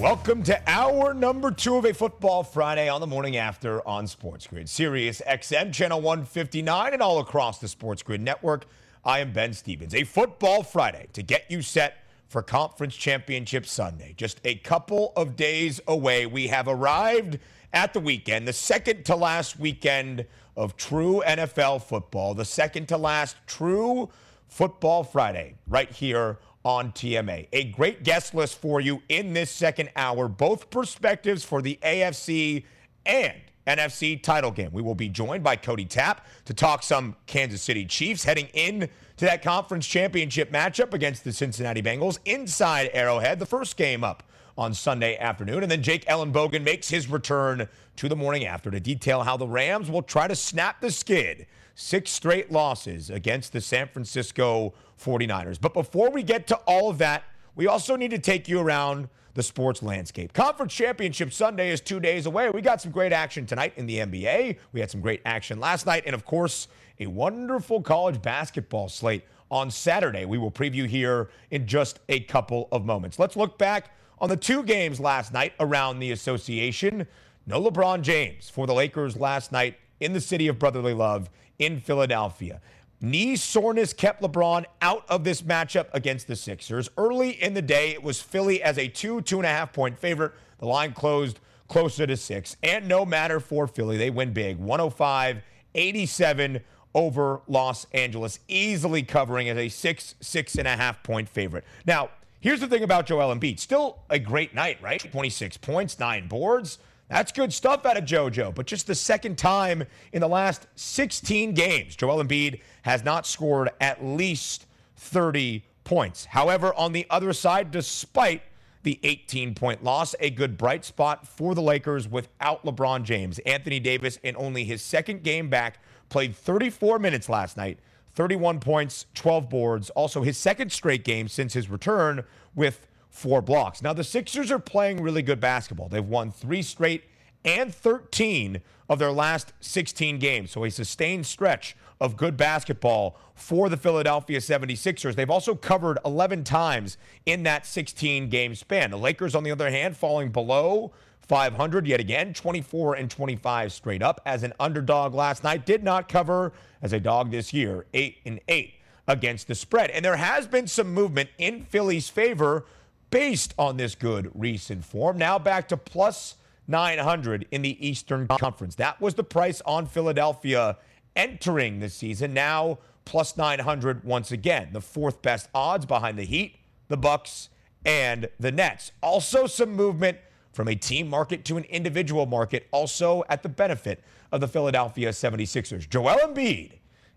Welcome to hour number two of a Football Friday on the morning after on Sports Grid. Sirius XM, channel 159, and all across the Sports Grid network. I am Ben Stevens. A Football Friday to get you set for Conference Championship Sunday. Just a couple of days away. We have arrived at the weekend, the second to last weekend of true NFL football, the second to last true Football Friday, right here on TMA. A great guest list for you in this second hour, both perspectives for the AFC and NFC title game. We will be joined by Cody Tapp to talk some Kansas City Chiefs heading in to that conference championship matchup against the Cincinnati Bengals inside Arrowhead, the first game up on Sunday afternoon. And then Jake Ellenbogen makes his return to the morning after to detail how the Rams will try to snap the skid. Six straight losses against the San Francisco 49ers. But before we get to all of that, we also need to take you around the sports landscape. Conference Championship Sunday is two days away. We got some great action tonight in the NBA. We had some great action last night. And of course, a wonderful college basketball slate on Saturday. We will preview here in just a couple of moments. Let's look back on the two games last night around the association. No LeBron James for the Lakers last night in the city of brotherly love in Philadelphia. Knee soreness kept LeBron out of this matchup against the Sixers. Early in the day, it was Philly as a two, two and a half point favorite. The line closed closer to six. And no matter for Philly, they win big 105 87 over Los Angeles, easily covering as a six, six and a half point favorite. Now, here's the thing about Joel Embiid. Still a great night, right? 26 points, nine boards. That's good stuff out of JoJo. But just the second time in the last 16 games, Joel Embiid has not scored at least 30 points. However, on the other side, despite the 18 point loss, a good bright spot for the Lakers without LeBron James. Anthony Davis, in only his second game back, played 34 minutes last night, 31 points, 12 boards. Also, his second straight game since his return with four blocks. Now, the Sixers are playing really good basketball. They've won three straight and 13 of their last 16 games. So a sustained stretch of good basketball for the Philadelphia 76ers. They've also covered 11 times in that 16 game span. The Lakers, on the other hand, falling below 500 yet again, 24 and 25 straight up as an underdog last night. Did not cover as a dog this year, 8 and 8 against the spread. And there has been some movement in Philly's favor based on this good recent form. Now back to plus 900 in the Eastern Conference. That was the price on Philadelphia entering the season. Now plus 900 once again. The fourth best odds behind the Heat, the Bucks, and the Nets. Also some movement from a team market to an individual market, also at the benefit of the Philadelphia 76ers. Joel Embiid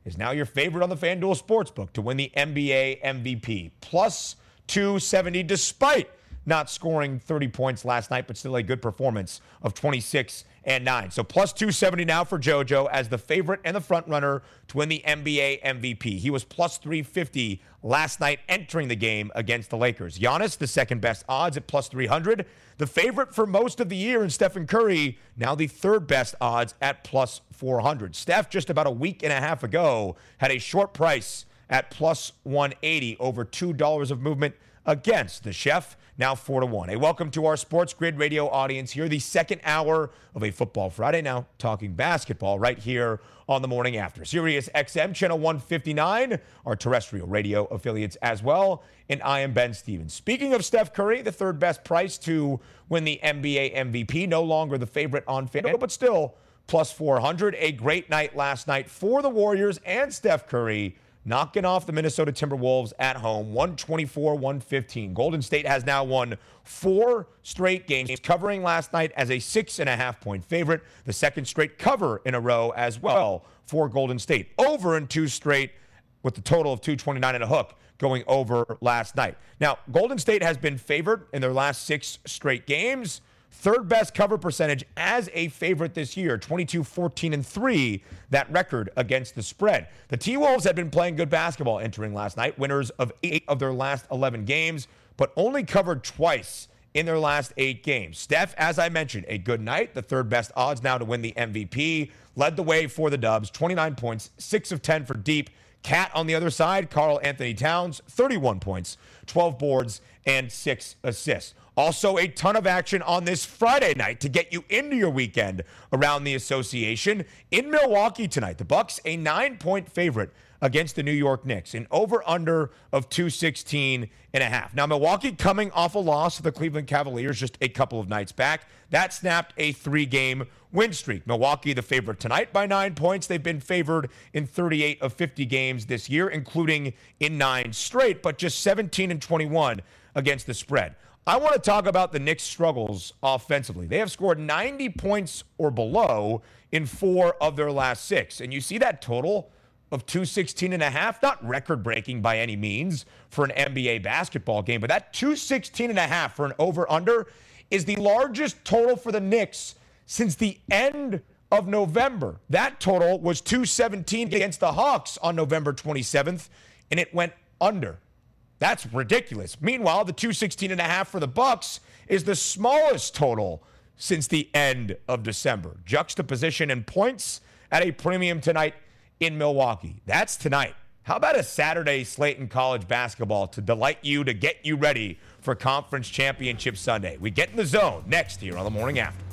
is now your favorite on the FanDuel Sportsbook to win the NBA MVP. Plus 270 despite not scoring 30 points last night, but still a good performance of 26 and 9. So plus 270 now for JoJo as the favorite and the front runner to win the NBA MVP. He was plus 350 last night entering the game against the Lakers. Giannis, the second best odds at plus 300. The favorite for most of the year, and Stephen Curry, now the third best odds at plus 400. Steph, just about a week and a half ago, had a short price at plus 180, over $2 of movement against the chef. Now four to one. Hey, welcome to our Sports Grid Radio audience here, the second hour of a Football Friday. Now talking basketball right here on the morning after. Sirius XM channel 159, our terrestrial radio affiliates as well. And I am Ben Stevens. Speaking of Steph Curry, the third best price to win the NBA MVP, no longer the favorite on FanDuel, but still plus 400. A great night last night for the Warriors and Steph Curry knocking off the Minnesota Timberwolves at home, 124 115. Golden State has now won four straight games, covering last night as a six and a half point favorite, the second straight cover in a row as well for Golden State. Over in two straight with the total of 229 and a hook going over last night. Now, Golden State has been favored in their last six straight games. Third best cover percentage as a favorite this year 22 14 and 3 that record against the spread. The t-wolves had been playing good basketball entering last night winners of eight of their last 11 games but only covered twice in their last eight games. Steph as i mentioned a good night the third best odds now to win the mvp led the way for the dubs 29 points 6 of 10 for deep. Cat on the other side, Karl-Anthony Towns, 31 points, 12 boards, and six assists. Also, a ton of action on this Friday night to get you into your weekend around the association in Milwaukee tonight. The Bucks a 9-point favorite against the New York Knicks, an over/under of 216 and a half. Now, Milwaukee coming off a loss to the Cleveland Cavaliers just a couple of nights back. That snapped a three-game win streak. Milwaukee the favorite tonight by 9 points. They've been favored in 38 of 50 games this year, including in 9 straight, but just 17 and 21 against the spread. I want to talk about the Knicks' struggles offensively. They have scored 90 points or below in four of their last six. And you see that total of 216 and a half, not record breaking by any means for an NBA basketball game, but that 216 and a half for an over under is the largest total for the Knicks since the end of November. That total was 217 against the Hawks on November 27th, and it went under. That's ridiculous. Meanwhile, the 216 and a half for the Bucks is the smallest total since the end of December. Juxtaposition and points at a premium tonight in Milwaukee. That's tonight. How about a Saturday slate in college basketball to delight you, to get you ready for Conference Championship Sunday? We get in the zone next here on the morning after.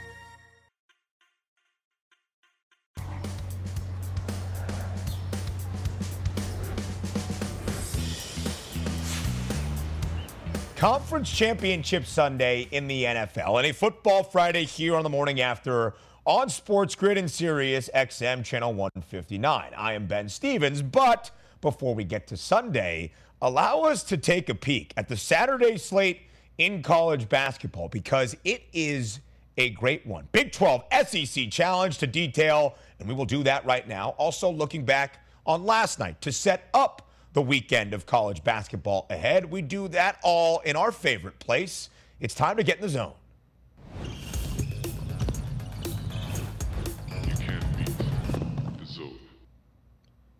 Conference Championship Sunday in the NFL and a Football Friday here on the morning after on Sports Grid and Sirius XM Channel 159. I am Ben Stevens, but before we get to Sunday, allow us to take a peek at the Saturday slate in college basketball because it is a great one. Big 12 SEC challenge to detail, and we will do that right now. Also, looking back on last night to set up the weekend of college basketball ahead. We do that all in our favorite place. It's time to get in the zone.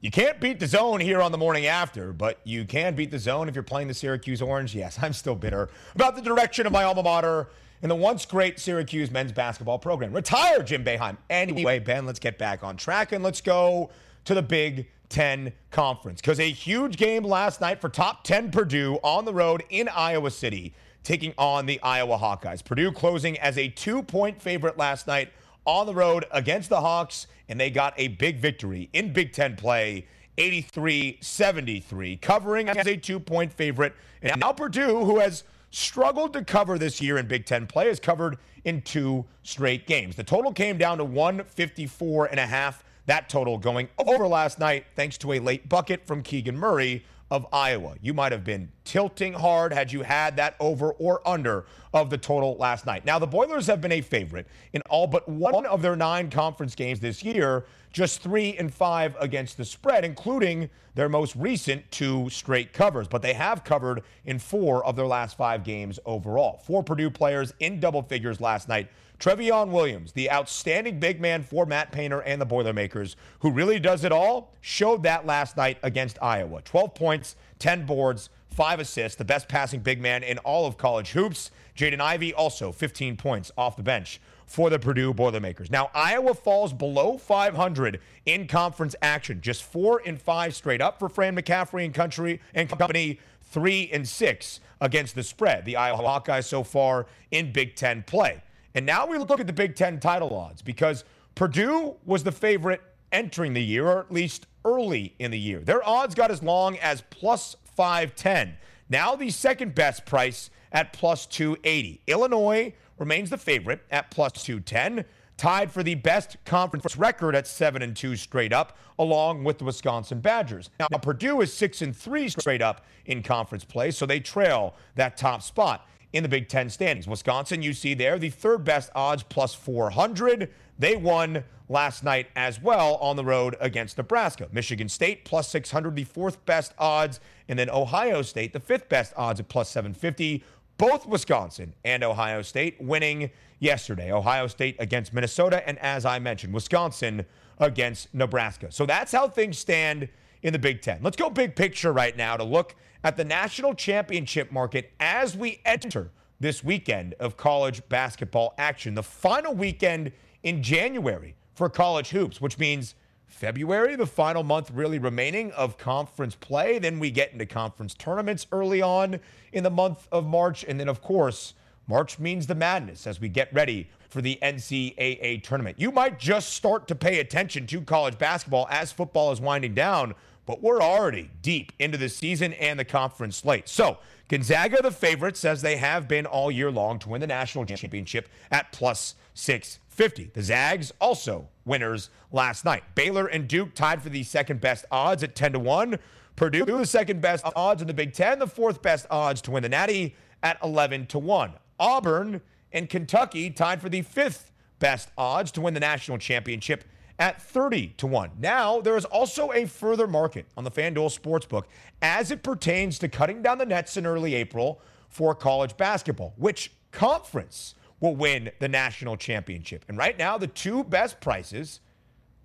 You can't beat the zone here on the morning after, but you can beat the zone if you're playing the Syracuse Orange. Yes, I'm still bitter about the direction of my alma mater and the once great Syracuse men's basketball program. Retire Jim Boeheim. Anyway, Ben, let's get back on track and let's go to the Big 10 conference. Because a huge game last night for top 10 Purdue on the road in Iowa City, taking on the Iowa Hawkeyes. Purdue closing as a two point favorite last night on the road against the Hawks, and they got a big victory in Big Ten play. 83 73, covering as a two point favorite. And now Purdue, who has struggled to cover this year in Big Ten play, has covered in two straight games. The total came down to 154 and a half that total going over last night thanks to a late bucket from Keegan Murray of Iowa. You might have been tilting hard had you had that over or under of the total last night. Now, the Boilers have been a favorite in all but one of their nine conference games this year, just three and five against the spread, including their most recent two straight covers. But they have covered in four of their last five games overall. Four Purdue players in double figures last night Trevion Williams, the outstanding big man for Matt Painter and the Boilermakers, who really does it all, showed that last night against Iowa. 12 points, 10 boards, five assists, the best passing big man in all of college hoops. Jaden Ivey also 15 points off the bench for the Purdue Boilermakers. Now, Iowa falls below 500 in conference action, just four and five straight up for Fran McCaffery and country and company, three and six against the spread. The Iowa Hawkeyes so far in Big Ten play. And now we look at the Big Ten title odds because Purdue was the favorite entering the year, or at least early in the year. Their odds got as long as plus 510. Now the second best price at plus 280. Illinois remains the favorite at plus 210. tied for the best conference record at 7 and 2 straight up, along with the Wisconsin Badgers. Now, Purdue is 6 and 3 straight up in conference play, so they trail that top spot in the Big Ten standings. Wisconsin, you see there, the third best odds plus 400. They won last night as well on the road against Nebraska. Michigan State plus 600, the fourth best odds, and then Ohio State, the fifth best odds at plus 750. Both Wisconsin and Ohio State winning yesterday. Ohio State against Minnesota, and as I mentioned, Wisconsin against Nebraska. So that's how things stand in the Big Ten. Let's go big picture right now to look at the national championship market as we enter this weekend of college basketball action. The final weekend in January for college hoops, which means February, the final month really remaining of conference play. Then we get into conference tournaments early on in the month of March. And then, of course, March means the madness as we get ready for the NCAA tournament. You might just start to pay attention to college basketball as football is winding down, but we're already deep into the season and the conference slate. So, Gonzaga, the favorites, as they have been all year long to win the national championship at plus 650. The Zags also winners last night. Baylor and Duke tied for the second best odds at 10 to 1. Purdue, the second best odds in the Big Ten, the fourth best odds to win the Natty at 11 to 1. Auburn and Kentucky tied for the fifth best odds to win the national championship at 30 to 1. Now, there is also a further market on the FanDuel Sportsbook as it pertains to cutting down the nets in early April for college basketball. Which conference will win the national championship? And right now, the two best prices,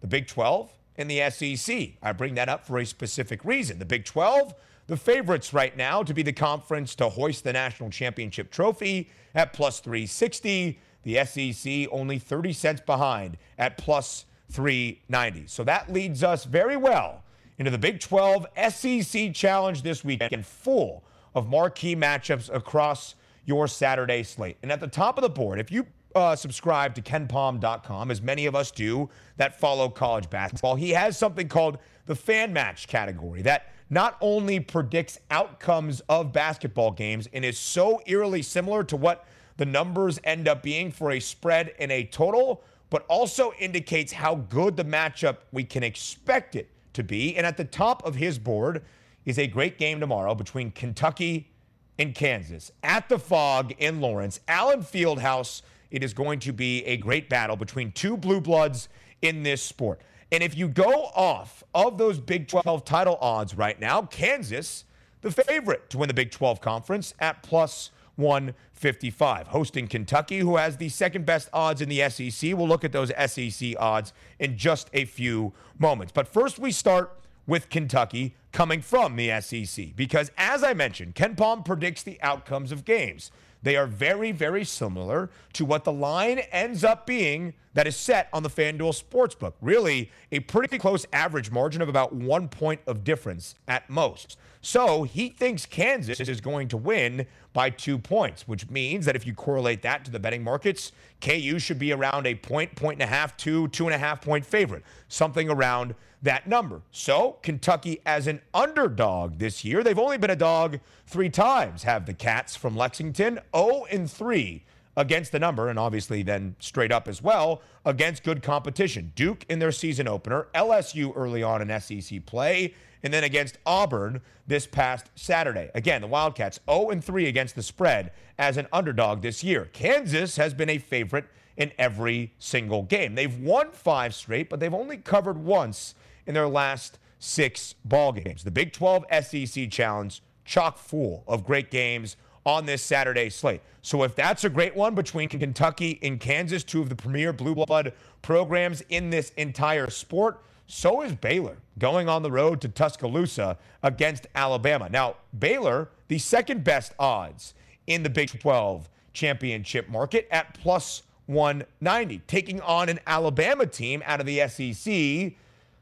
the Big 12 and the SEC. I bring that up for a specific reason. The Big 12 the favorites right now to be the conference to hoist the national championship trophy at plus 360. The SEC only 30 cents behind at plus 390. So that leads us very well into the Big 12 SEC Challenge this weekend, full of marquee matchups across your Saturday slate. And at the top of the board, if you uh, subscribe to kenpom.com, as many of us do that follow college basketball, he has something called the fan match category that not only predicts outcomes of basketball games and is so eerily similar to what the numbers end up being for a spread and a total, but also indicates how good the matchup we can expect it to be. And at the top of his board is a great game tomorrow between Kentucky and Kansas at the Phog in Lawrence. Allen Fieldhouse. It is going to be a great battle between two blue bloods in this sport. And if you go off of those Big 12 title odds right now, Kansas, the favorite to win the Big 12 conference at plus 155. Hosting Kentucky, who has the second best odds in the SEC. We'll look at those SEC odds in just a few moments. But first, we start with Kentucky coming from the SEC because, as I mentioned, KenPom predicts the outcomes of games. They are very, very similar to what the line ends up being that is set on the FanDuel Sportsbook. Really, a pretty close average margin of about one point of difference at most. So he thinks Kansas is going to win by two points, which means that if you correlate that to the betting markets, KU should be around a point, point and a half, two, two and a half point favorite, something around that number. So Kentucky as an underdog this year, they've only been a dog three times, have the Cats from Lexington, 0 and 3 against the number, and obviously then straight up as well against good competition. Duke in their season opener, LSU early on in SEC play, and then against Auburn this past Saturday. Again, the Wildcats 0 and 3 against the spread as an underdog this year. Kansas has been a favorite in every single game. They've won five straight, but they've only covered once in their last six ball games. The Big 12 SEC Challenge chock full of great games on this Saturday slate. So if that's a great one between Kentucky and Kansas, two of the premier blue blood programs in this entire sport, so is Baylor going on the road to Tuscaloosa against Alabama. Now, Baylor, the second best odds in the Big 12 championship market at plus 190, taking on an Alabama team out of the SEC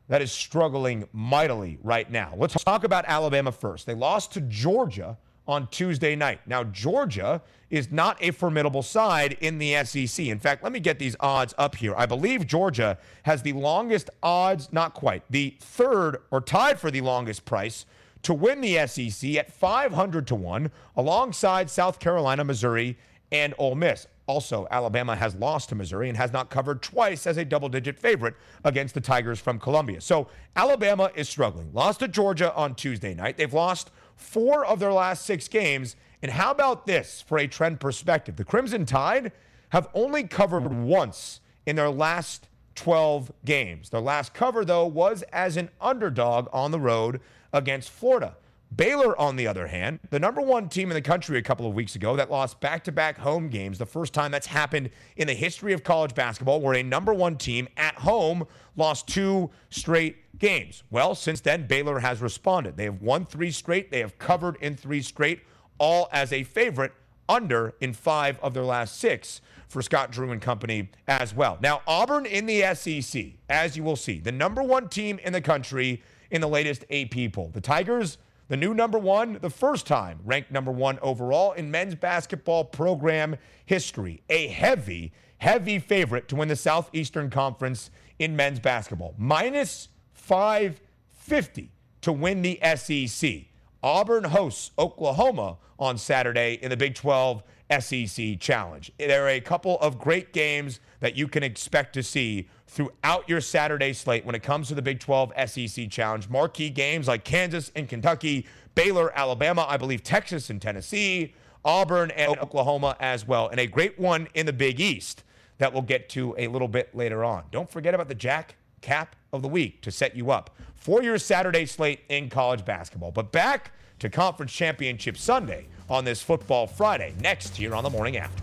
that is struggling mightily right now. Let's talk about Alabama first. They lost to Georgia on Tuesday night. Now, Georgia is not a formidable side in the SEC. In fact, let me get these odds up here. I believe Georgia has the longest odds, not quite, the third or tied for the longest price to win the SEC at 500 to 1 alongside South Carolina, Missouri, and Ole Miss. Also, Alabama has lost to Missouri and has not covered twice as a double digit favorite against the Tigers from Columbia. So, Alabama is struggling. Lost to Georgia on Tuesday night. They've lost four of their last six games. And how about this for a trend perspective? The Crimson Tide have only covered mm-hmm. once in their last 12 games. Their last cover, though, was as an underdog on the road against Florida. Baylor, on the other hand, the number one team in the country a couple of weeks ago that lost back to back home games, the first time that's happened in the history of college basketball, where a number one team at home lost two straight games. Well, since then, Baylor has responded. They have won three straight, they have covered in three straight, all as a favorite, under in five of their last six for Scott Drew and company as well. Now, Auburn in the SEC, as you will see, the number one team in the country in the latest AP poll. The Tigers the new number one, the first time ranked number one overall in men's basketball program history. A heavy, heavy favorite to win the Southeastern Conference in men's basketball. Minus 550 to win the SEC. Auburn hosts Oklahoma on Saturday in the Big 12 SEC Challenge. There are a couple of great games that you can expect to see throughout your Saturday slate when it comes to the Big 12 SEC Challenge. Marquee games like Kansas and Kentucky, Baylor, Alabama, I believe Texas and Tennessee, Auburn and Oklahoma as well. And a great one in the Big East that we'll get to a little bit later on. Don't forget about the Jack Cap of the Week to set you up for your Saturday slate in college basketball. But back to Conference Championship Sunday on this Football Friday, next here on the morning after.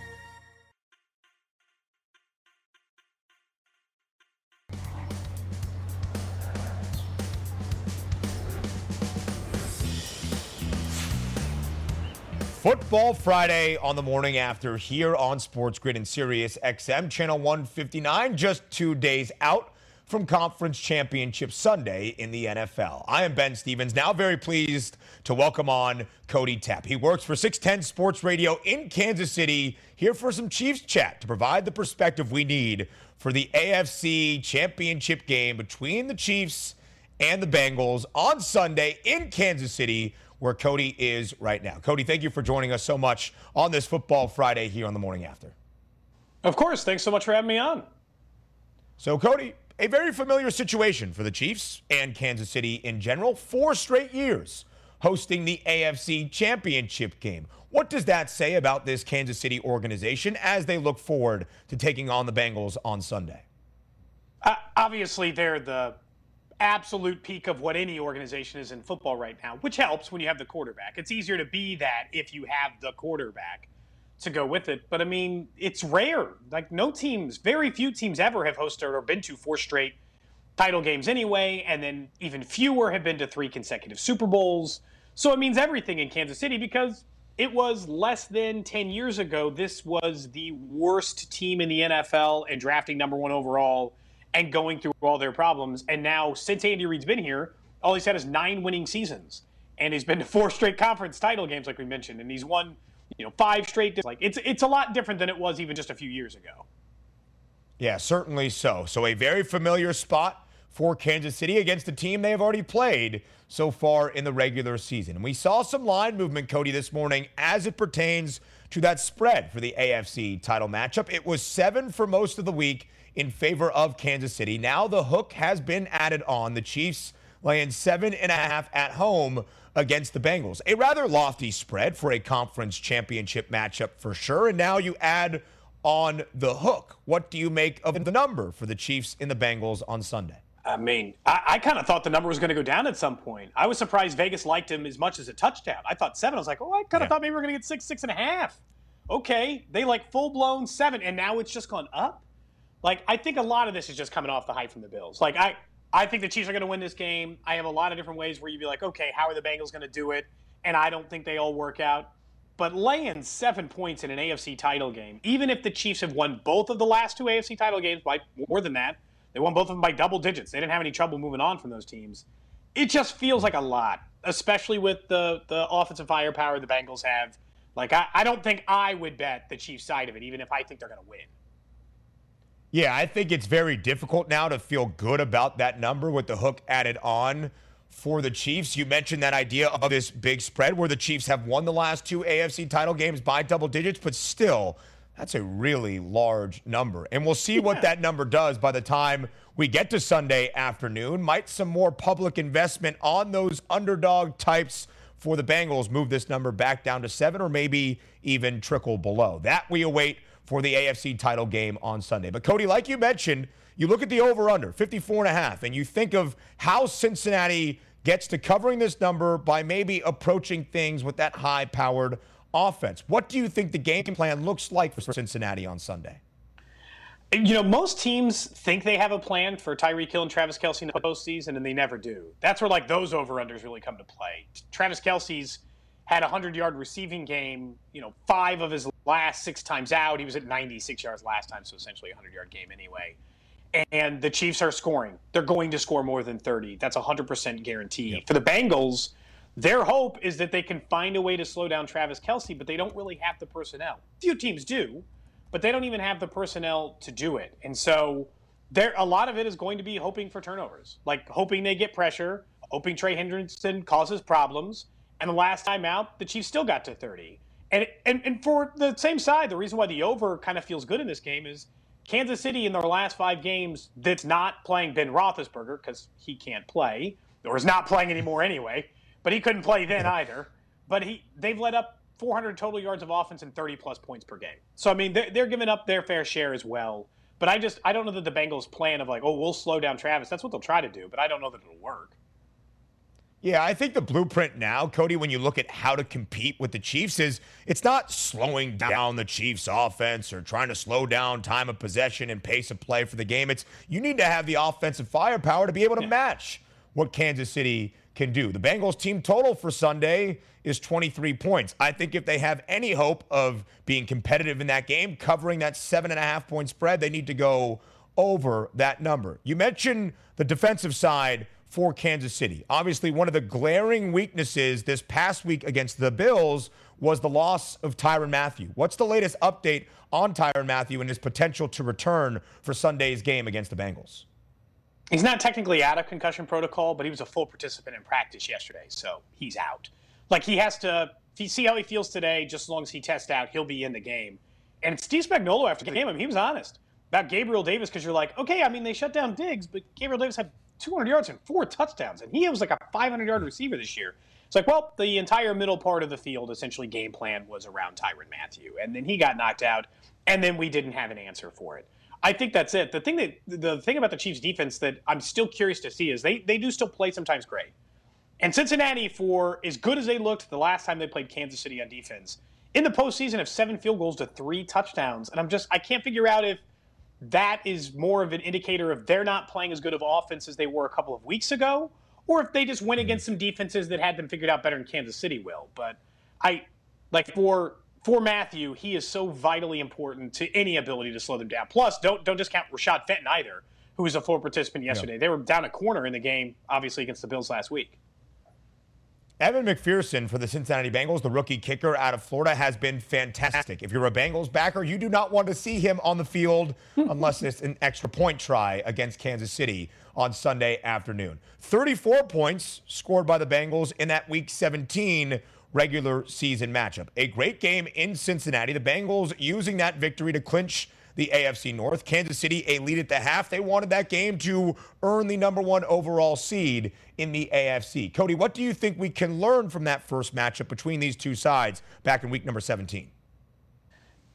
Football Friday on the morning after here on Sports Grid and Sirius XM, channel 159, just two days out from Conference Championship Sunday in the NFL. I am Ben Stevens, now very pleased to welcome on Cody Tapp. He works for 610 Sports Radio in Kansas City, here for some Chiefs chat to provide the perspective we need for the AFC Championship game between the Chiefs and the Bengals on Sunday in Kansas City where Cody is right now. Cody, thank you for joining us so much on this Football Friday here on the morning after. Of course. Thanks so much for having me on. So, Cody, a very familiar situation for the Chiefs and Kansas City in general. Four straight years hosting the AFC Championship game. What does that say about this Kansas City organization as they look forward to taking on the Bengals on Sunday? Uh, obviously, they're the absolute peak of what any organization is in football right now, which helps when you have the quarterback. It's easier to be that if you have the quarterback to go with it. But I mean, it's rare. Like, no teams, very few teams ever have hosted or been to four straight title games anyway. And then even fewer have been to three consecutive Super Bowls. So it means everything in Kansas City because it was less than 10 years ago. This was the worst team in the NFL and drafting number one overall and going through all their problems. And now, since Andy Reid's been here, all he's had is nine winning seasons, and he's been to four straight conference title games, like we mentioned, and he's won, you know, five straight. Like it's it's a lot different than it was even just a few years ago. Yeah, certainly so. So a very familiar spot for Kansas City against a team they have already played so far in the regular season. And we saw some line movement, Cody, this morning as it pertains to that spread for the AFC title matchup. It was seven for most of the week in favor of Kansas City. Now the hook has been added on. The Chiefs laying seven and a half at home against the Bengals. A rather lofty spread for a conference championship matchup for sure. And now you add on the hook. What do you make of the number for the Chiefs in the Bengals on Sunday? I mean, I, I kind of thought the number was going to go down at some point. I was surprised Vegas liked him as much as a touchdown. I thought seven. I was like, oh, I kind of yeah. thought maybe we are going to get six, six and a half. Okay, they like full blown seven, and now it's just gone up. Like I think a lot of this is just coming off the hype from the Bills. Like I I think the Chiefs are going to win this game. I have a lot of different ways where you'd be like, okay, how are the Bengals going to do it? And I don't think they all work out. But laying seven points in an AFC title game, even if the Chiefs have won both of the last two AFC title games by more than that, they won both of them by double digits. They didn't have any trouble moving on from those teams. It just feels like a lot, especially with the the offensive firepower the Bengals have Like, I, I don't think I would bet the Chiefs side of it, even if I think they're going to win. Yeah, I think it's very difficult now to feel good about that number with the hook added on for the Chiefs. You mentioned that idea of this big spread where the Chiefs have won the last two AFC title games by double digits, but still, that's a really large number. And we'll see what that number does by the time we get to Sunday afternoon. Might some more public investment on those underdog types for the Bengals move this number back down to seven or maybe even trickle below? That we await for the AFC title game on Sunday. But Cody, like you mentioned, you look at the over under 54 and a half and you think of how Cincinnati gets to covering this number by maybe approaching things with that high powered offense. What do you think the game plan looks like for Cincinnati on Sunday? You know, most teams think they have a plan for Tyreek Hill and Travis Kelce in the postseason, and they never do. That's where like those over unders really come to play. Travis Kelce's had a 100 yard receiving game, you know, five of his last six times out. He was at 96 yards last time, so essentially a 100 yard game anyway. And the Chiefs are scoring. They're going to score more than 30. That's a 100% guarantee. Yep. For the Bengals, their hope is that they can find a way to slow down Travis Kelce, but they don't really have the personnel. Few teams do, but they don't even have the personnel to do it. And so there a lot of it is going to be hoping for turnovers. Like hoping they get pressure, hoping Trey Hendrickson causes problems and the last time out, the Chiefs still got to 30. And, and, and for the same side, the reason why the over kind of feels good in this game is Kansas City in their last five games that's not playing Ben Roethlisberger because he can't play or is not playing anymore anyway. But he couldn't play then either. But he they've let up 400 total yards of offense and 30 plus points per game. So I mean they're, they're giving up their fair share as well. But I just I don't know that the Bengals plan of like oh we'll slow down Travis. That's what they'll try to do. But I don't know that it'll work. Yeah, I think the blueprint now, Cody, when you look at how to compete with the Chiefs, is it's not slowing down the Chiefs' offense or trying to slow down time of possession and pace of play for the game. It's you need to have the offensive firepower to be able to match what Kansas City can do. The Bengals team total for Sunday is 23 points. I think if they have any hope of being competitive in that game, covering that seven and a half point spread, they need to go over that number. You mentioned the defensive side for Kansas City. Obviously, one of the glaring weaknesses this past week against the Bills was the loss of Tyrann Mathieu. What's the latest update on Tyrann Mathieu and his potential to return for Sunday's game against the Bengals? He's not technically out of concussion protocol, but he was a full participant in practice yesterday, so he's out. Like he has to see how he feels today. Just as long as he tests out, he'll be in the game. And Steve Spagnuolo after the game, I mean, he was honest about Gabriel Davis because you're like, okay, I mean, they shut down Diggs, but Gabriel Davis had 200 yards and four touchdowns, and he was like a 500 yard receiver this year. It's like, well, the entire middle part of the field, essentially, game plan was around Tyrann Mathieu, and then he got knocked out, and then we didn't have an answer for it. I think that's it. The thing that the thing about the Chiefs' defense that I'm still curious to see is they they do still play sometimes great, and Cincinnati, for as good as they looked the last time they played Kansas City on defense, in the postseason have seven field goals to three touchdowns, and I'm just I can't figure out if that is more of an indicator of they're not playing as good of offense as they were a couple of weeks ago, or if they just went mm-hmm. against some defenses that had them figured out better than Kansas City will. But I like for for Mathieu, he is so vitally important to any ability to slow them down. Plus, don't don't discount Rashad Fenton either, who was a full participant yesterday. They were down a corner in the game, obviously against the Bills last week. Evan McPherson for the Cincinnati Bengals, the rookie kicker out of Florida, has been fantastic. If you're a Bengals backer, you do not want to see him on the field unless it's an extra point try against Kansas City on Sunday afternoon. 34 points scored by the Bengals in that Week 17 regular season matchup. A great game in Cincinnati. The Bengals using that victory to clinch the AFC North. Kansas City, a lead at the half. They wanted that game to earn the number one overall seed in the AFC. Cody, what do you think we can learn from that first matchup between these two sides back in week number 17?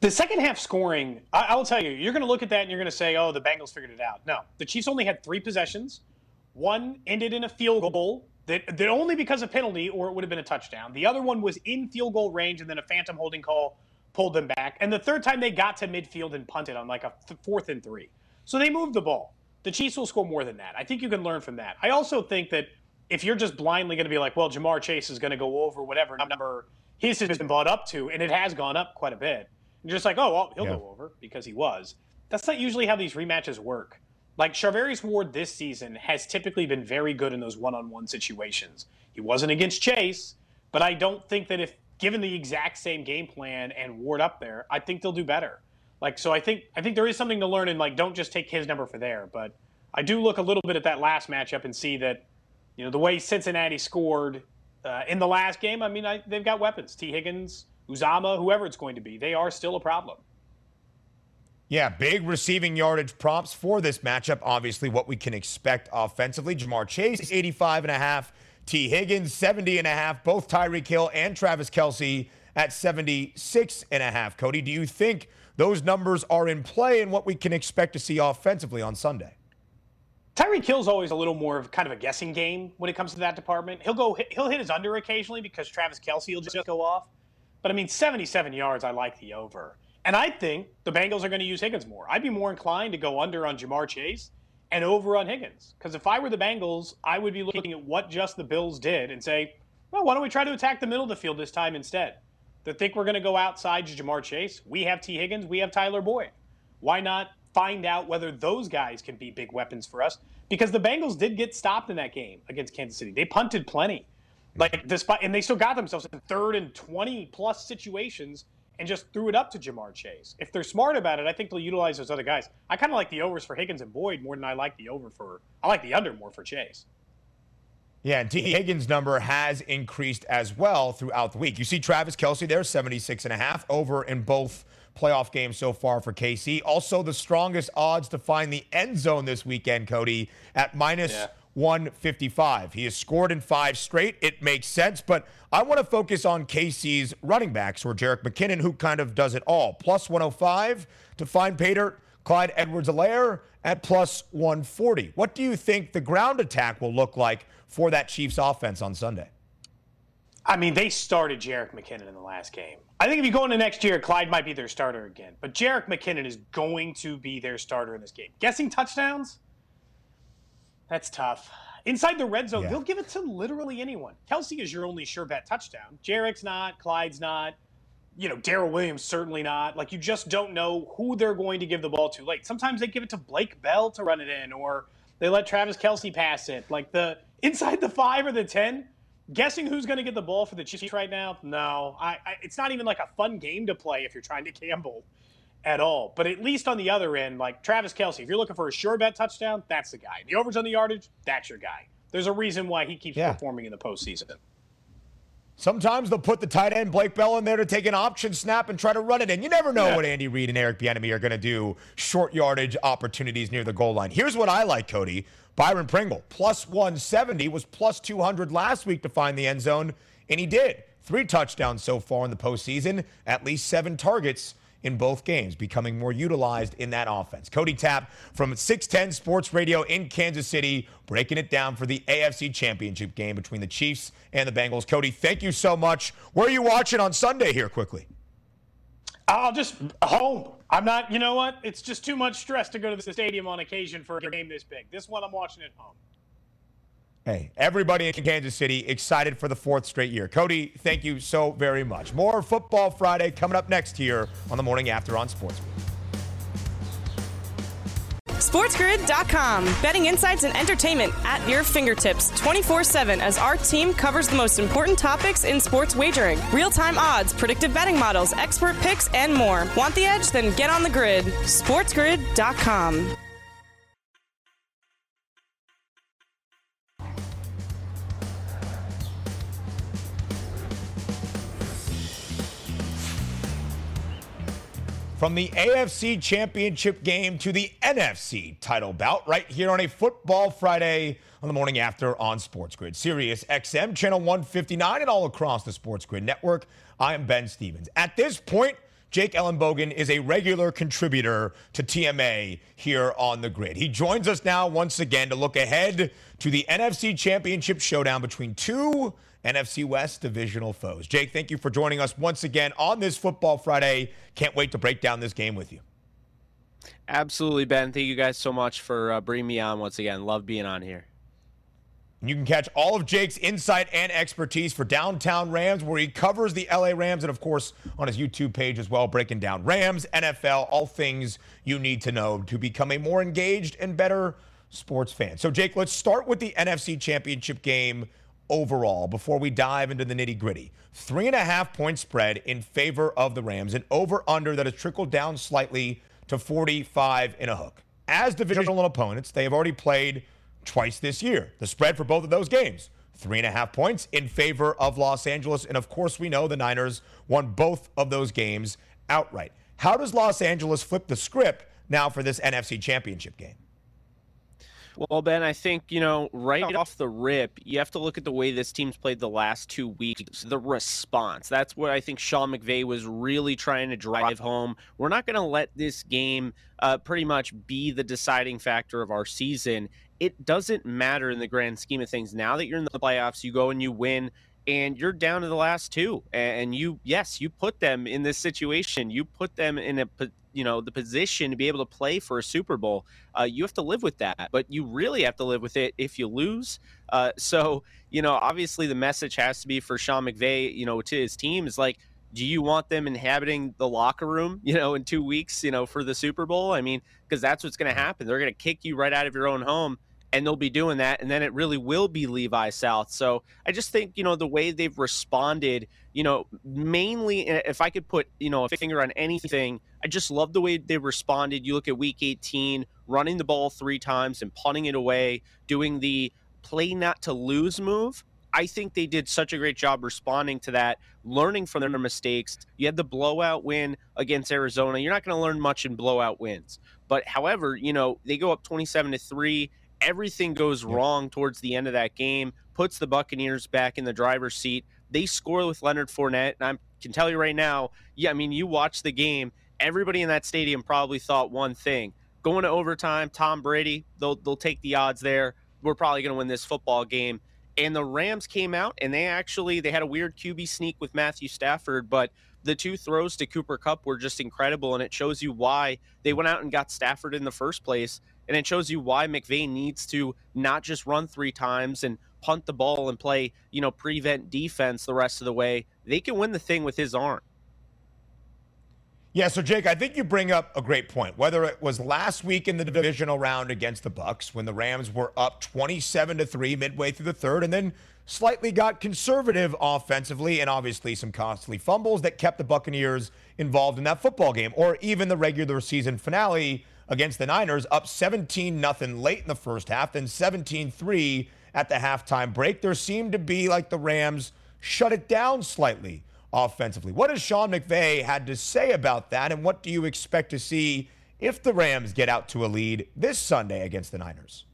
The second half scoring, I, will tell you, you're going to look at that and you're going to say, oh, the Bengals figured it out. No, the Chiefs only had three possessions. One ended in a field goal that, that only because of penalty or it would have been a touchdown. The other one was in field goal range and then a phantom holding call pulled them back. And the third time they got to midfield and punted on like a th- fourth and three. So they moved the ball. The Chiefs will score more than that. I think you can learn from that. I also think that if you're just blindly going to be like, well, Ja'Marr Chase is going to go over whatever number his has been bought up to, and it has gone up quite a bit. And you're just like, oh, well, he'll yeah. go over because he was. That's not usually how these rematches work. Like Charvarius Ward this season has typically been very good in those one-on-one situations. He wasn't against Chase, but I don't think that if given the exact same game plan and Ward up there, I think they'll do better. Like so, I think I think there is something to learn, and like don't just take his number for there. But I do look a little bit at that last matchup and see that, you know, the way Cincinnati scored uh, in the last game. I mean, I, they've got weapons. Tee Higgins, Uzomah, whoever it's going to be, they are still a problem. Yeah, big receiving yardage props for this matchup. Obviously, what we can expect offensively. Ja'Marr Chase, 85 and a half. Tee Higgins, 70 and a half. Both Tyreek Hill and Travis Kelce at 76 and a half. Cody, do you think those numbers are in play and what we can expect to see offensively on Sunday? Tyreek Hill's always a little more of kind of a guessing game when it comes to that department. He'll go, he'll hit his under occasionally because Travis Kelce will just go off. But I mean, 77 yards, I like the over. And I think the Bengals are going to use Higgins more. I'd be more inclined to go under on Ja'Marr Chase and over on Higgins. Because if I were the Bengals, I would be looking at what just the Bills did and say, well, why don't we try to attack the middle of the field this time instead? They think we're going to go outside Ja'Marr Chase. We have Tee Higgins. We have Tyler Boyd. Why not find out whether those guys can be big weapons for us? Because the Bengals did get stopped in that game against Kansas City. They punted plenty. Like despite and they still got themselves in third and 20 plus situations and just threw it up to Ja'Marr Chase. If they're smart about it, I think they'll utilize those other guys. I kind of like the overs for Higgins and Boyd more than I like the over for I like the under more for Chase. Yeah, and Tee Higgins' number has increased as well throughout the week. You see Travis Kelce there, 76 and a half over in both playoff games so far for KC. Also, the strongest odds to find the end zone this weekend, Cody, at minus yeah. 155. He has scored in five straight. It makes sense, but I want to focus on KC's running backs or Jerick McKinnon, who kind of does it all. Plus 105 to find Pater, Clyde Edwards-Helaire at plus 140. What do you think the ground attack will look like for that Chiefs offense on Sunday? I mean, they started Jerick McKinnon in the last game. I think if you go into next year, Clyde might be their starter again. But Jerick McKinnon is going to be their starter in this game. Guessing touchdowns? That's tough. Inside the red zone, yeah. they'll give it to literally anyone. Kelce is your only sure bet touchdown. Jerick's not, Clyde's not, you know, Darrel Williams certainly not. Like you just don't know who they're going to give the ball to late. Sometimes they give it to Blake Bell to run it in, or they let Travis Kelce pass it. Like the inside the five or the ten. Guessing who's going to get the ball for the Chiefs right now? No, I, I, it's not even like a fun game to play if you're trying to gamble at all. But at least on the other end, like Travis Kelce, if you're looking for a sure bet touchdown, that's the guy. The overs on the yardage, that's your guy. There's a reason why he keeps yeah. performing in the postseason. Sometimes they'll put the tight end Blake Bell in there to take an option snap and try to run it in. You never know yeah. what Andy Reid and Eric Bieniemy are going to do. Short yardage opportunities near the goal line. Here's what I like, Cody. Byron Pringle plus 170 was plus 200 last week to find the end zone, and he did. Three touchdowns so far in the postseason, at least seven targets in both games, becoming more utilized in that offense. Cody Tapp from 610 Sports Radio in Kansas City, breaking it down for the AFC Championship game between the Chiefs and the Bengals. Cody, thank you so much. Where are you watching on Sunday here, quickly? I'll just home. I'm not, you know what? It's just too much stress to go to the stadium on occasion for a game this big. This one I'm watching at home. Hey, everybody in Kansas City excited for the fourth straight year. Cody, thank you so very much. More Football Friday coming up next here on the morning after on Sports. SportsGrid.com. Betting insights and entertainment at your fingertips 24 7 as our team covers the most important topics in sports wagering real time odds, predictive betting models, expert picks, and more. Want the edge? Then get on the grid. SportsGrid.com. From the AFC Championship game to the NFC title bout, right here on a Football Friday on the morning after on Sports Grid. Sirius XM, channel 159, and all across the Sports Grid network. I am Ben Stevens. At this point, Jake Ellenbogen is a regular contributor to TMA here on the grid. He joins us now once again to look ahead to the NFC Championship showdown between two NFC West divisional foes. Jake, thank you for joining us once again on this Football Friday. Can't wait to break down this game with you. Absolutely, Ben. Thank you guys so much for uh, bringing me on once again. Love being on here. You can catch all of Jake's insight and expertise for Downtown Rams, where he covers the LA Rams, and of course on his YouTube page as well, breaking down Rams, NFL, all things you need to know to become a more engaged and better sports fan. So, Jake, let's start with the NFC Championship game overall before we dive into the nitty gritty. Three and a half point spread in favor of the Rams, an over under that has trickled down slightly to 45 in a hook. As divisional opponents, they have already played twice this year. The spread for both of those games, three and a half points in favor of Los Angeles. And of course, we know the Niners won both of those games outright. How does Los Angeles flip the script now for this NFC championship game? Well, Ben, I think, you know, right off the rip, you have to look at the way this team's played the last two weeks, the response. That's what I think Sean McVay was really trying to drive home. We're not going to let this game uh, pretty much be the deciding factor of our season. It doesn't matter in the grand scheme of things. Now that you're in the playoffs, you go and you win and you're down to the last two and you yes you put them in this situation you put them in a you know the position to be able to play for a super bowl uh, you have to live with that but you really have to live with it if you lose. Uh, so you know obviously the message has to be for sean mcvay you know to his team is like do you want them inhabiting the locker room you know in two weeks you know for the super bowl? I mean because that's what's going to happen. They're going to kick you right out of your own home and they'll be doing that and then it really will be levi south so i just think you know the way they've responded you know mainly eh, if i could put you know a finger on anything i just love the way they responded you look at week 18 running the ball three times and punting it away doing the play not to lose move I think they did such a great job responding to that, learning from their mistakes. You had the blowout win against Arizona. You're not going to learn much in blowout wins. But however, you know, they go up 27 to 3 everything goes wrong towards the end of that game, puts the Buccaneers back in the driver's seat. They score with Leonard Fournette, and I can tell you right now, yeah, I mean, you watch the game, everybody in that stadium probably thought one thing: going to overtime, Tom Brady, they'll they'll take the odds there. We're probably going to win this football game. And the Rams came out and they actually they had a weird QB sneak with Matthew Stafford, but the two throws to Cooper Kupp were just incredible, and it shows you why they went out and got Stafford in the first place. And it shows you why McVay needs to not just run three times and punt the ball and play, you know, prevent defense the rest of the way. They can win the thing with his arm. Yeah, so Jake, I think you bring up a great point. Whether it was last week in the divisional round against the Bucks when the Rams were up 27 to 3 midway through the third and then slightly got conservative offensively and obviously some costly fumbles that kept the Buccaneers involved in that football game or even the regular season finale against the Niners, up 17 nothing late in the first half, then 17 3 at the halftime break. There seemed to be like the Rams shut it down slightly offensively. What has Sean McVay had to say about that, and what do you expect to see if the Rams get out to a lead this Sunday against the Niners?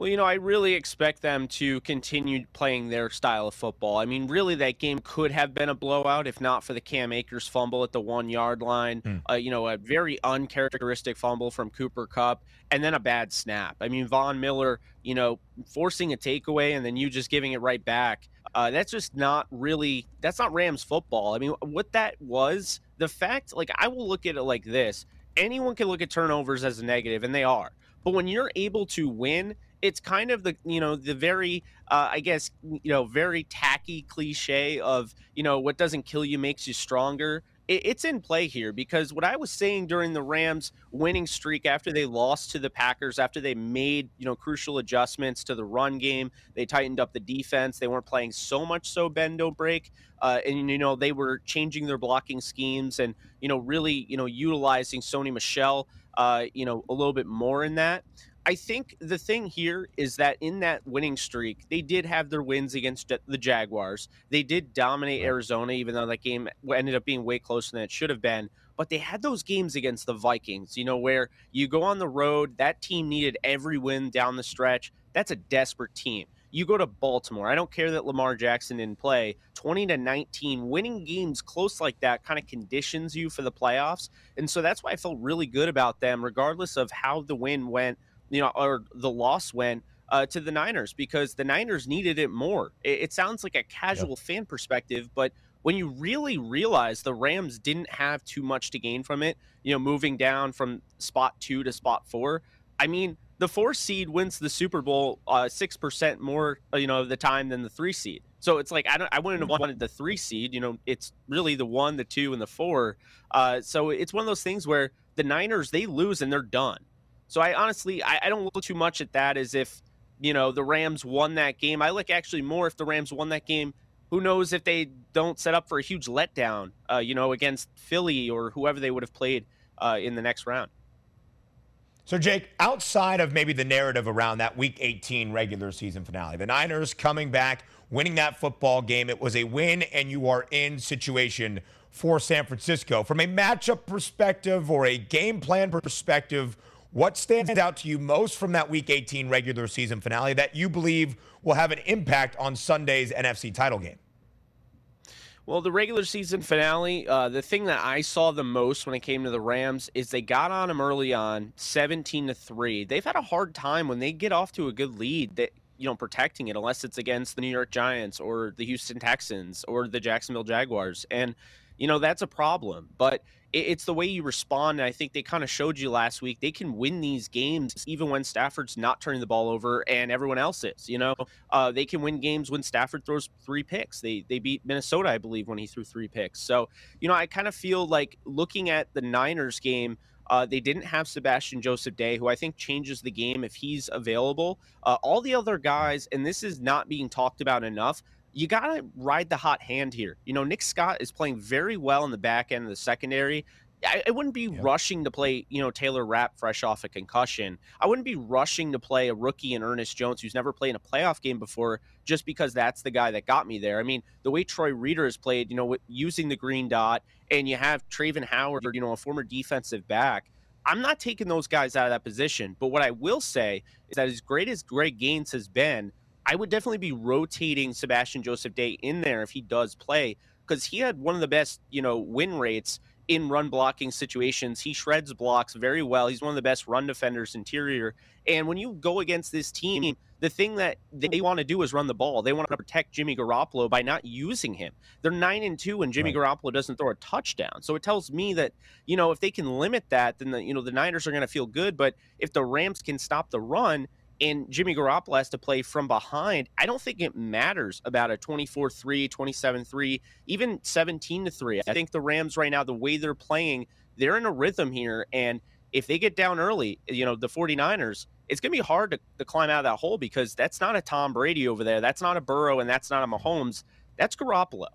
Well, you know, I really expect them to continue playing their style of football. I mean, really, that game could have been a blowout if not for the Cam Akers fumble at the one yard line. Mm. Uh, you know, a very uncharacteristic fumble from Cooper Kupp and then a bad snap. I mean, Von Miller, you know, forcing a takeaway and then you just giving it right back. Uh, that's just not really, that's not Rams football. I mean, what that was, the fact, like, I will look at it like this anyone can look at turnovers as a negative, and they are. But when you're able to win, it's kind of the you know the very uh, I guess you know very tacky cliche of you know what doesn't kill you makes you stronger. It, it's in play here because what I was saying during the Rams winning streak after they lost to the Packers, after they made you know crucial adjustments to the run game, they tightened up the defense. They weren't playing so much so bend don't break, uh, and you know they were changing their blocking schemes and you know really you know utilizing Sony Michel Uh, you know, a little bit more in that. I think the thing here is that in that winning streak, they did have their wins against the Jaguars. They did dominate Arizona, even though that game ended up being way closer than it should have been. But they had those games against the Vikings, you know, where you go on the road, that team needed every win down the stretch. That's a desperate team. You go to Baltimore. I don't care that Lamar Jackson didn't play. 20 to 19, winning games close like that kind of conditions you for the playoffs. And so that's why I felt really good about them, regardless of how the win went you know, or the loss went uh, to the Niners because the Niners needed it more. It, it sounds like a casual fan perspective, but when you really realize the Rams didn't have too much to gain from it, you know, moving down from spot two to spot four, I mean, the four seed wins the Super Bowl uh, six uh, percent more, uh, you know, the time than the three seed. So it's like I don't, I wouldn't have mm-hmm. wanted the three seed. You know, it's really the one, the two, and the four. Uh, so it's one of those things where the Niners they lose and they're done. So I honestly, I, I don't look too much at that as if you know, the Rams won that game. I like actually more if the Rams won that game. Who knows if they don't set up for a huge letdown, uh, you know, against Philly or whoever they would have played uh, in the next round. So, Jake, outside of maybe the narrative around that Week 18 regular season finale, the Niners coming back, winning that football game, it was a win and you are in situation for San Francisco. From a matchup perspective or a game plan perspective, what stands out to you most from that Week 18 regular season finale that you believe will have an impact on Sunday's NFC title game? Well, the regular season finale, uh, the thing that I saw the most when it came to the Rams is they got on them early on, 17 to 3. They've had a hard time when they get off to a good lead that you know protecting it unless it's against the New York Giants or the Houston Texans or the Jacksonville Jaguars. And you know that's a problem. But it's the way you respond. And I think they kind of showed you last week they can win these games even when Stafford's not turning the ball over and everyone else is. You know, uh, they can win games when Stafford throws three picks. They they beat Minnesota, I believe, when he threw three picks. So you know, I kind of feel like looking at the Niners game. Uh, they didn't have Sebastian Joseph Day, who I think changes the game if he's available. Uh, all the other guys, and this is not being talked about enough, you got to ride the hot hand here. You know, Nick Scott is playing very well in the back end of the secondary. I, I wouldn't be rushing to play, you know, Taylor Rapp fresh off a concussion. I wouldn't be rushing to play a rookie in Ernest Jones who's never played in a playoff game before just because that's the guy that got me there. I mean, the way Troy Reeder has played, you know, using the green dot, and you have Travin Howard, you know, a former defensive back. I'm not taking those guys out of that position. But what I will say is that as great as Greg Gaines has been, I would definitely be rotating Sebastian Joseph Day in there if he does play because he had one of the best, you know, win rates in run blocking situations. He shreds blocks very well. He's one of the best run defenders interior. And when you go against this team, the thing that they want to do is run the ball. They want to protect Jimmy Garoppolo by not using him. They're nine and two, and Jimmy right. Garoppolo doesn't throw a touchdown. So it tells me that you know if they can limit that, then the you know the Niners are going to feel good. But if the Rams can stop the run, and Jimmy Garoppolo has to play from behind, I don't think it matters about a 24 3, 27 3, even 17 3. I think the Rams right now, the way they're playing, they're in a rhythm here. And if they get down early, you know, the 49ers, it's going to be hard to, to climb out of that hole because that's not a Tom Brady over there. That's not a Burrow and that's not a Mahomes. That's Garoppolo.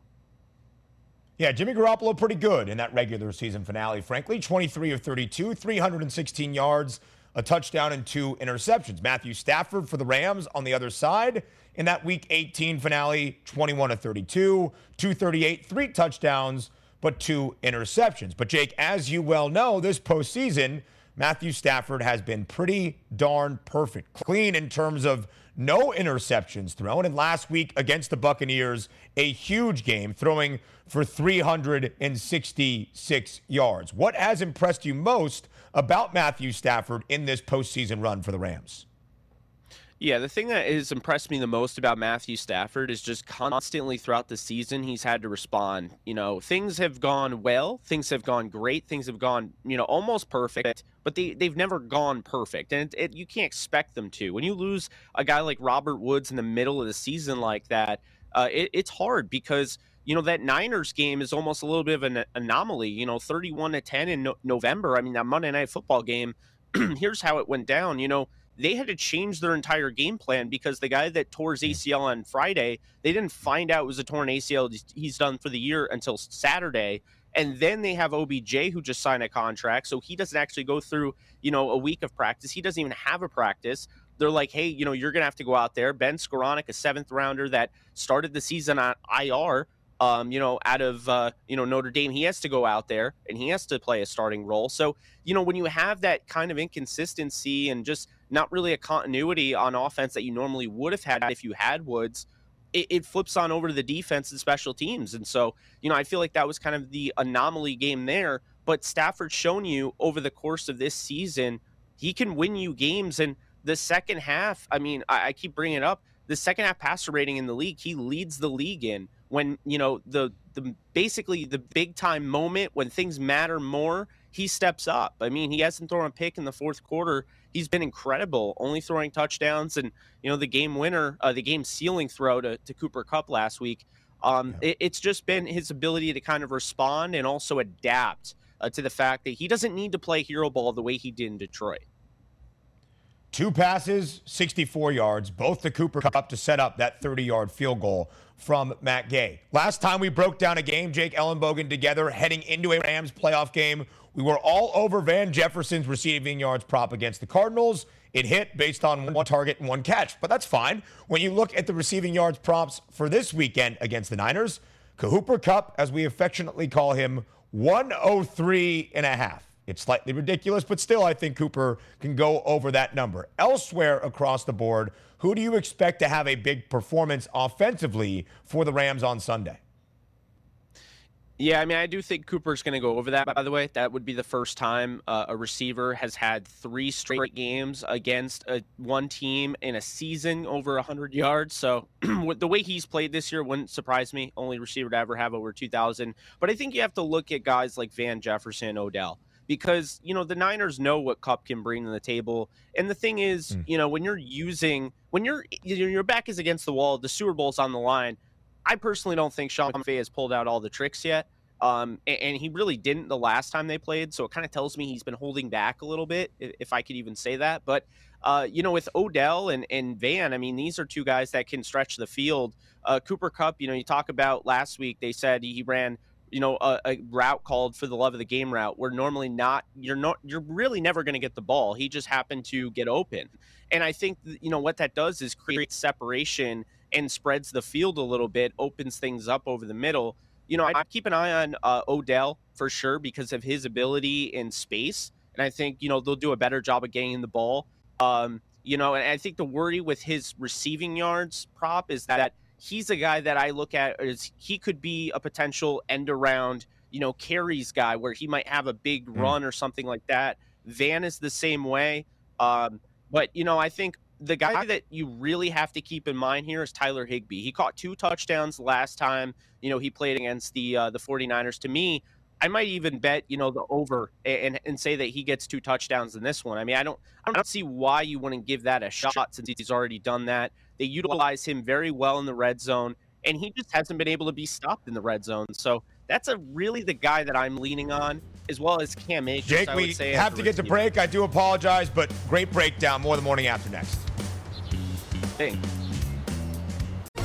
Yeah, Jimmy Garoppolo pretty good in that regular season finale, frankly. 23 of 32, 316 yards, a touchdown and two interceptions. Matthew Stafford for the Rams on the other side in that week 18 finale, 21 to 32, 238, three touchdowns, but two interceptions. But Jake, as you well know, this postseason, Matthew Stafford has been pretty darn perfect. Clean in terms of no interceptions thrown. And last week against the Buccaneers, a huge game, throwing for 366 yards. What has impressed you most about Matthew Stafford in this postseason run for the Rams? Yeah, the thing that has impressed me the most about Matthew Stafford is just constantly throughout the season he's had to respond. You know, things have gone well, things have gone great, things have gone, you know, almost perfect, but they they've never gone perfect, and it, it, you can't expect them to. When you lose a guy like Robert Woods in the middle of the season like that, uh, it, it's hard because you know that Niners game is almost a little bit of an anomaly. You know, thirty-one to ten in no- November. I mean, that Monday Night Football game. here's how it went down. You know, they had to change their entire game plan because the guy that tore his hmm. ACL on Friday, they didn't find out it was a torn ACL he's done for the year until Saturday. And then they have OBJ who just signed a contract, so he doesn't actually go through, you know, a week of practice. He doesn't even have a practice they're like, hey, you know, you're going to have to go out there. Ben Skowronek, a seventh rounder that started the season on IR, um, you know, out of uh, you know Notre Dame, he has to go out there and he has to play a starting role. So you know, when you have that kind of inconsistency and just not really a continuity on offense that you normally would have had if you had Woods, it, it flips on over to the defense and special teams. And so you know, I feel like that was kind of the anomaly game there. But Stafford's shown you over the course of this season, he can win you games. And the second half, I mean, I, I keep bringing it up. The second half passer rating in the league, he leads the league in when you know the the basically the big time moment when things matter more he steps up. I mean he hasn't thrown a pick in the fourth quarter. He's been incredible only throwing touchdowns and you know the game winner uh, the game sealing throw to, to cooper Kupp last week. Um, yeah. it, it's just been his ability to kind of respond and also adapt uh, to the fact that he doesn't need to play hero ball the way he did in detroit Two passes, 64 yards, both to Cooper Kupp to set up that 30 yard field goal from Matt Gay. Last time we broke down a game, Jake Ellenbogen together heading into a Rams playoff game, we were all over Van Jefferson's receiving yards prop against the Cardinals. It hit based on one target and one catch, but that's fine. When you look at the receiving yards props for this weekend against the Niners, Cooper Kupp, as we affectionately call him, 103 and a half. It's slightly ridiculous, but still, I think Cooper can go over that number. Elsewhere across the board, who do you expect to have a big performance offensively for the Rams on Sunday? Yeah, I mean, I do think Cooper's going to go over that, by the way. That would be the first time uh, a receiver has had three straight games against a, one team in a season over 100 yards. So the way he's played this year wouldn't surprise me. Only receiver to ever have over 2,000. But I think you have to look at guys like Van Jefferson, Odell because you know the Niners know what Kupp can bring to the table. And the thing is, mm. you know, when you're using when you're your back is against the wall, the Super Bowl's on the line. I personally don't think Sean McVay has pulled out all the tricks yet. Um, and, and, he really didn't the last time they played. So it kind of tells me he's been holding back a little bit, if I could even say that. But, uh, you know, with Odell and, and Van, I mean, these are two guys that can stretch the field. Uh, Cooper Kupp, you know, you talk about last week, they said he ran you know a, a, route called for the love of the game route where normally not you're not you're really never going to get the ball. He just happened to get open. And i think you know what that does is create separation and spreads the field a little bit opens things up over the middle. You know i keep an eye on uh, odell for sure because of his ability in space. And i think you know they'll do a better job of getting the ball. Um, you know and i think the worry with his receiving yards prop is that he's a guy that I look at as he could be a potential end around, you know, carries guy where he might have a big mm. run or something like that. Van is the same way. Um, but, you know, I think the guy that you really have to keep in mind here is Tyler Higbee. He caught two touchdowns last time, you know, he played against the uh, the 49ers. To me, I might even bet, you know, the over and, and say that he gets two touchdowns in this one. I mean, I don't I don't see why you wouldn't give that a shot since he's already done that. They utilize him very well in the red zone, and he just hasn't been able to be stopped in the red zone. So that's a really the guy that I'm leaning on, as well as Cam Akers. Jake, we have to get to break. I do apologize, but great breakdown. More the morning after next. Thanks.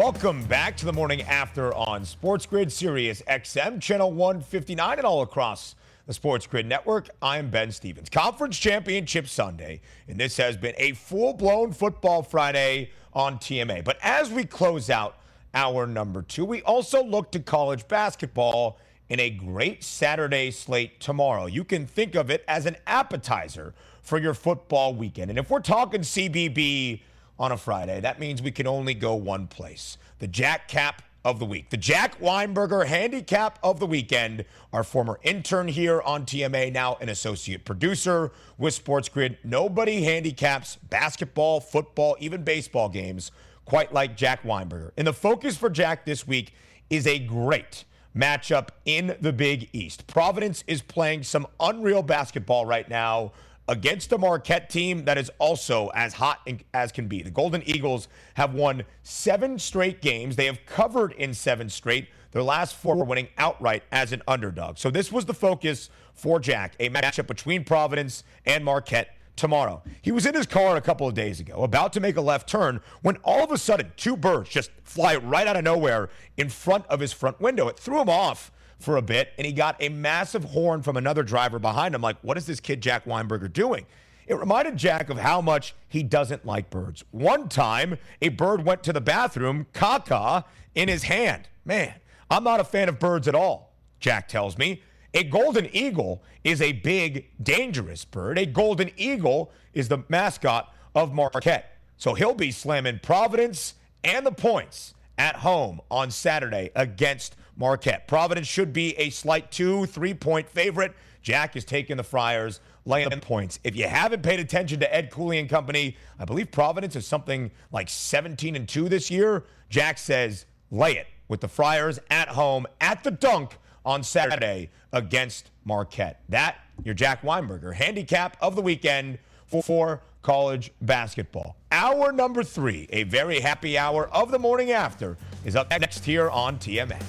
Welcome back to the morning after on Sports Grid Sirius XM, channel 159, and all across the Sports Grid network. I am Ben Stevens. Conference Championship Sunday, and this has been a full blown football Friday on TMA. But as we close out hour number two, we also look to college basketball in a great Saturday slate tomorrow. You can think of it as an appetizer for your football weekend. And if we're talking CBB, on a Friday. That means we can only go one place. The Jack Cap of the week. The Jack Weinberger handicap of the weekend. Our former intern here on TMA, now an associate producer with Sports Grid. Nobody handicaps basketball, football, even baseball games quite like Jack Weinberger. And the focus for Jack this week is a great matchup in the Big East. Providence is playing some unreal basketball right now against a Marquette team that is also as hot as can be. The Golden Eagles have won seven straight games. They have covered in seven straight. Their last four were winning outright as an underdog. So this was the focus for Jack, a matchup between Providence and Marquette tomorrow. He was in his car a couple of days ago, about to make a left turn, when all of a sudden two birds just fly right out of nowhere in front of his front window. It threw him off for a bit, and he got a massive horn from another driver behind him. Like, what is this kid Jack Weinberger doing? It reminded Jack of how much he doesn't like birds. One time, a bird went to the bathroom, caca in his hand. Man, I'm not a fan of birds at all, Jack tells me. A golden eagle is a big, dangerous bird. A golden eagle is the mascot of Marquette. So he'll be slamming Providence and the points at home on Saturday against Marquette. Providence should be a slight two, three point favorite. Jack is taking the Friars, laying points. If you haven't paid attention to Ed Cooley and company, I believe Providence is something like 17 and 2 this year. Jack says lay it with the Friars at home at the dunk on Saturday against Marquette. That, your Jack Weinberger handicap of the weekend for college basketball. Hour number three, a very happy hour of the morning after, is up next here on TMN.